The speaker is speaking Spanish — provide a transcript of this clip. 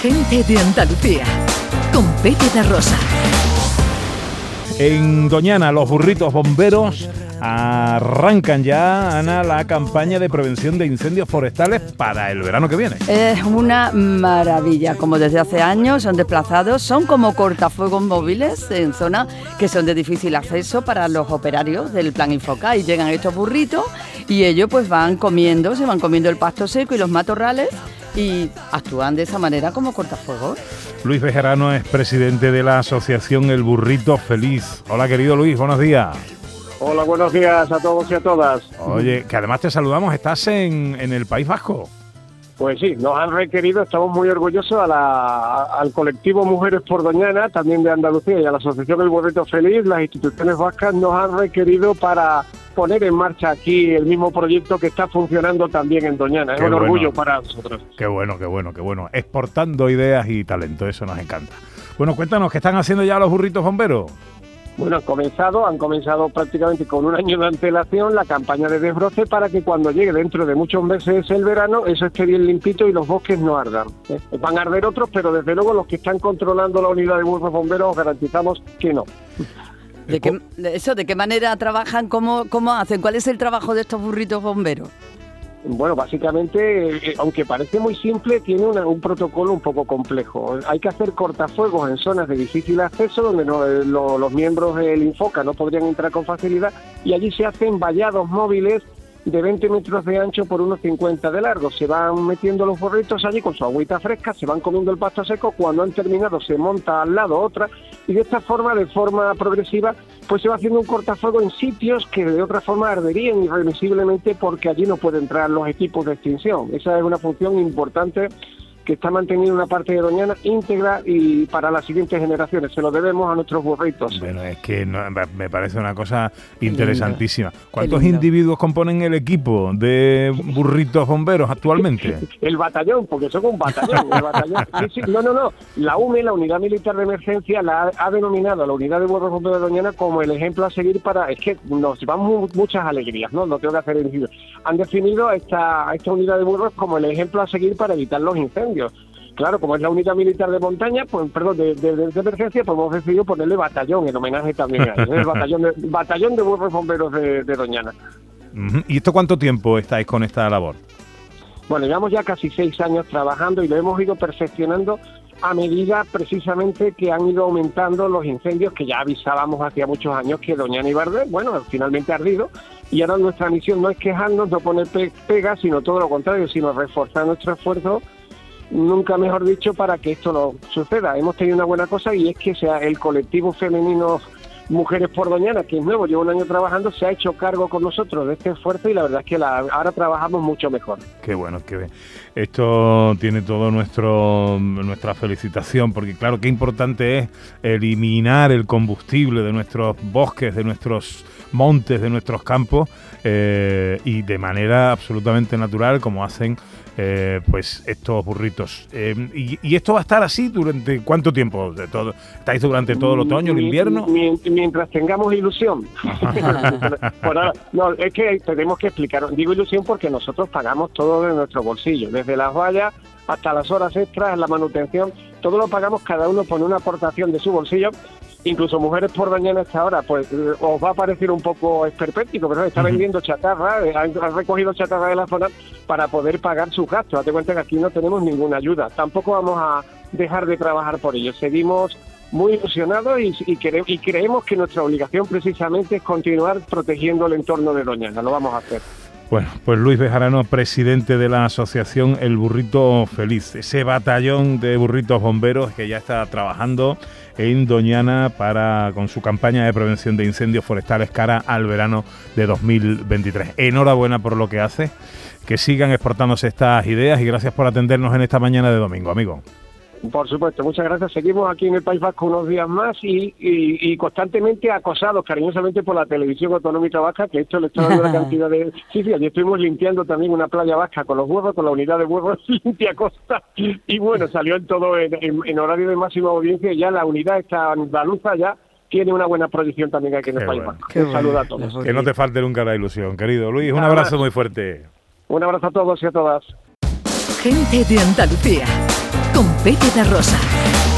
Gente de Andalucía, con Pepe de Rosa. En Doñana, los burritos bomberos arrancan ya, Ana, la campaña de prevención de incendios forestales para el verano que viene. Es una maravilla, como desde hace años son desplazados, son como cortafuegos móviles en zonas que son de difícil acceso para los operarios del plan Infoca y llegan estos burritos y ellos pues van comiendo, se van comiendo el pasto seco y los matorrales y actúan de esa manera como cortafuegos. Luis Bejarano es presidente de la asociación El Burrito Feliz. Hola querido Luis, buenos días. Hola, buenos días a todos y a todas. Oye, que además te saludamos, estás en, en el País Vasco. Pues sí, nos han requerido, estamos muy orgullosos a la, al colectivo Mujeres por Doñana, también de Andalucía, y a la Asociación El Burrito Feliz, las instituciones vascas nos han requerido para poner en marcha aquí el mismo proyecto que está funcionando también en Doñana. Es un bueno. orgullo para nosotros. Qué bueno, qué bueno, qué bueno. Exportando ideas y talento, eso nos encanta. Bueno, cuéntanos, ¿qué están haciendo ya los burritos bomberos? Bueno, han comenzado, han comenzado prácticamente con un año de antelación la campaña de desbroce para que cuando llegue dentro de muchos meses el verano, eso esté bien limpito y los bosques no ardan. ¿eh? Van a arder otros, pero desde luego los que están controlando la unidad de burros bomberos os garantizamos que no. ¿De qué, de eso, ¿De qué manera trabajan? ¿Cómo, ¿Cómo hacen? ¿Cuál es el trabajo de estos burritos bomberos? Bueno, básicamente, eh, aunque parece muy simple, tiene una- un protocolo un poco complejo. Hay que hacer cortafuegos en zonas de difícil acceso donde no- eh, lo- los miembros del Infoca no podrían entrar con facilidad y allí se hacen vallados móviles de 20 metros de ancho por unos 50 de largo. Se van metiendo los burritos allí con su agüita fresca, se van comiendo el pasto seco. Cuando han terminado, se monta al lado otra y de esta forma, de forma progresiva, pues se va haciendo un cortafuego en sitios que de otra forma arderían irremisiblemente porque allí no pueden entrar los equipos de extinción. Esa es una función importante que está manteniendo una parte de Doñana íntegra y para las siguientes generaciones. Se lo debemos a nuestros burritos. Bueno, es que no- me- parece una cosa interesantísima. ¿Cuántos individuos componen el equipo de burritos bomberos actualmente? El batallón, porque son un batallón. el batallón. Sí, sí, no, no, no. La UME, la Unidad Militar de Emergencia, la ha, denominado a la Unidad de Burros Bomberos de Doñana como el ejemplo a seguir para... Es que nos llevamos mu- muchas alegrías, ¿no? No tengo que hacer el inciso. Han definido a esta, esta unidad de burros como el ejemplo a seguir para evitar los incendios. Claro, como es la unidad militar de montaña, pues perdón, de, de- de emergencia, pues hemos decidido ponerle batallón en homenaje también a ¿eh? el batallón de, batallón de bomberos de, de Doñana. ¿Y esto cuánto tiempo estáis con esta labor? Bueno, llevamos ya casi seis años trabajando y lo hemos ido perfeccionando a medida precisamente que han ido aumentando los incendios que ya avisábamos hacía muchos años que Doñana iba a arder. Bueno, finalmente ha ardido y ahora nuestra misión no es quejarnos, no poner pe- pegas, sino todo lo contrario, sino reforzar nuestro esfuerzo, nunca mejor dicho, para que esto no suceda. Hemos tenido una buena cosa y es que sea el colectivo femenino Mujeres por Doñana, que es nuevo, lleva un año trabajando, se ha hecho cargo con nosotros de este esfuerzo y la verdad es que la- ahora trabajamos mucho mejor. Qué bueno, que esto tiene todo nuestro nuestra felicitación, porque claro, qué importante es eliminar el combustible de nuestros bosques, de nuestros montes, de nuestros campos, eh, y de manera absolutamente natural, como hacen eh, pues estos burritos. Eh, y, y esto va a estar así durante cuánto tiempo? De todo, ¿Estáis durante todo el otoño, el Mi- invierno? mi- mientras tengamos ilusión. Por ahora, no, es que tenemos que explicar. Digo ilusión porque nosotros pagamos todo de nuestro bolsillo, desde las vallas hasta las horas extras, la manutención, todo lo pagamos, cada uno pone una aportación de su bolsillo. Incluso Mujeres por Doñana hasta ahora, pues eh, os va a parecer un poco esperpéntico, pero está vendiendo chatarra, eh, han, han recogido chatarra de la zona para poder pagar sus gastos. Date cuenta que aquí no tenemos ninguna ayuda. Tampoco vamos a dejar de trabajar por ello. Seguimos muy ilusionados y, creemos que nuestra obligación precisamente es continuar protegiendo el entorno de Doñana. Lo vamos a hacer. Bueno, pues Luis Bejarano, presidente de la asociación El Burrito Feliz, ese batallón de burritos bomberos que ya está trabajando en Doñana para con su campaña de prevención de incendios forestales cara al verano de 2023. Enhorabuena por lo que hace, que sigan exportándose estas ideas y gracias por atendernos en esta mañana de domingo, amigo. Por supuesto, muchas gracias. Seguimos aquí en el País Vasco unos días más y, y- y constantemente acosados cariñosamente por la televisión autonómica vasca, que esto le está dando una cantidad de... Sí, sí, allí estuvimos limpiando también una playa vasca con los huevos, con la unidad de huevos limpia costa. Y bueno, salió en todo en, en- en horario de máxima audiencia y ya la unidad esta andaluza ya tiene una buena proyección también aquí en el Qué País bueno. Vasco. Un saludo a todos. Que no te falte nunca la ilusión, querido Luis. Un abrazo muy fuerte. Un abrazo a todos y a todas. Gente de Andalucía, de Rosa.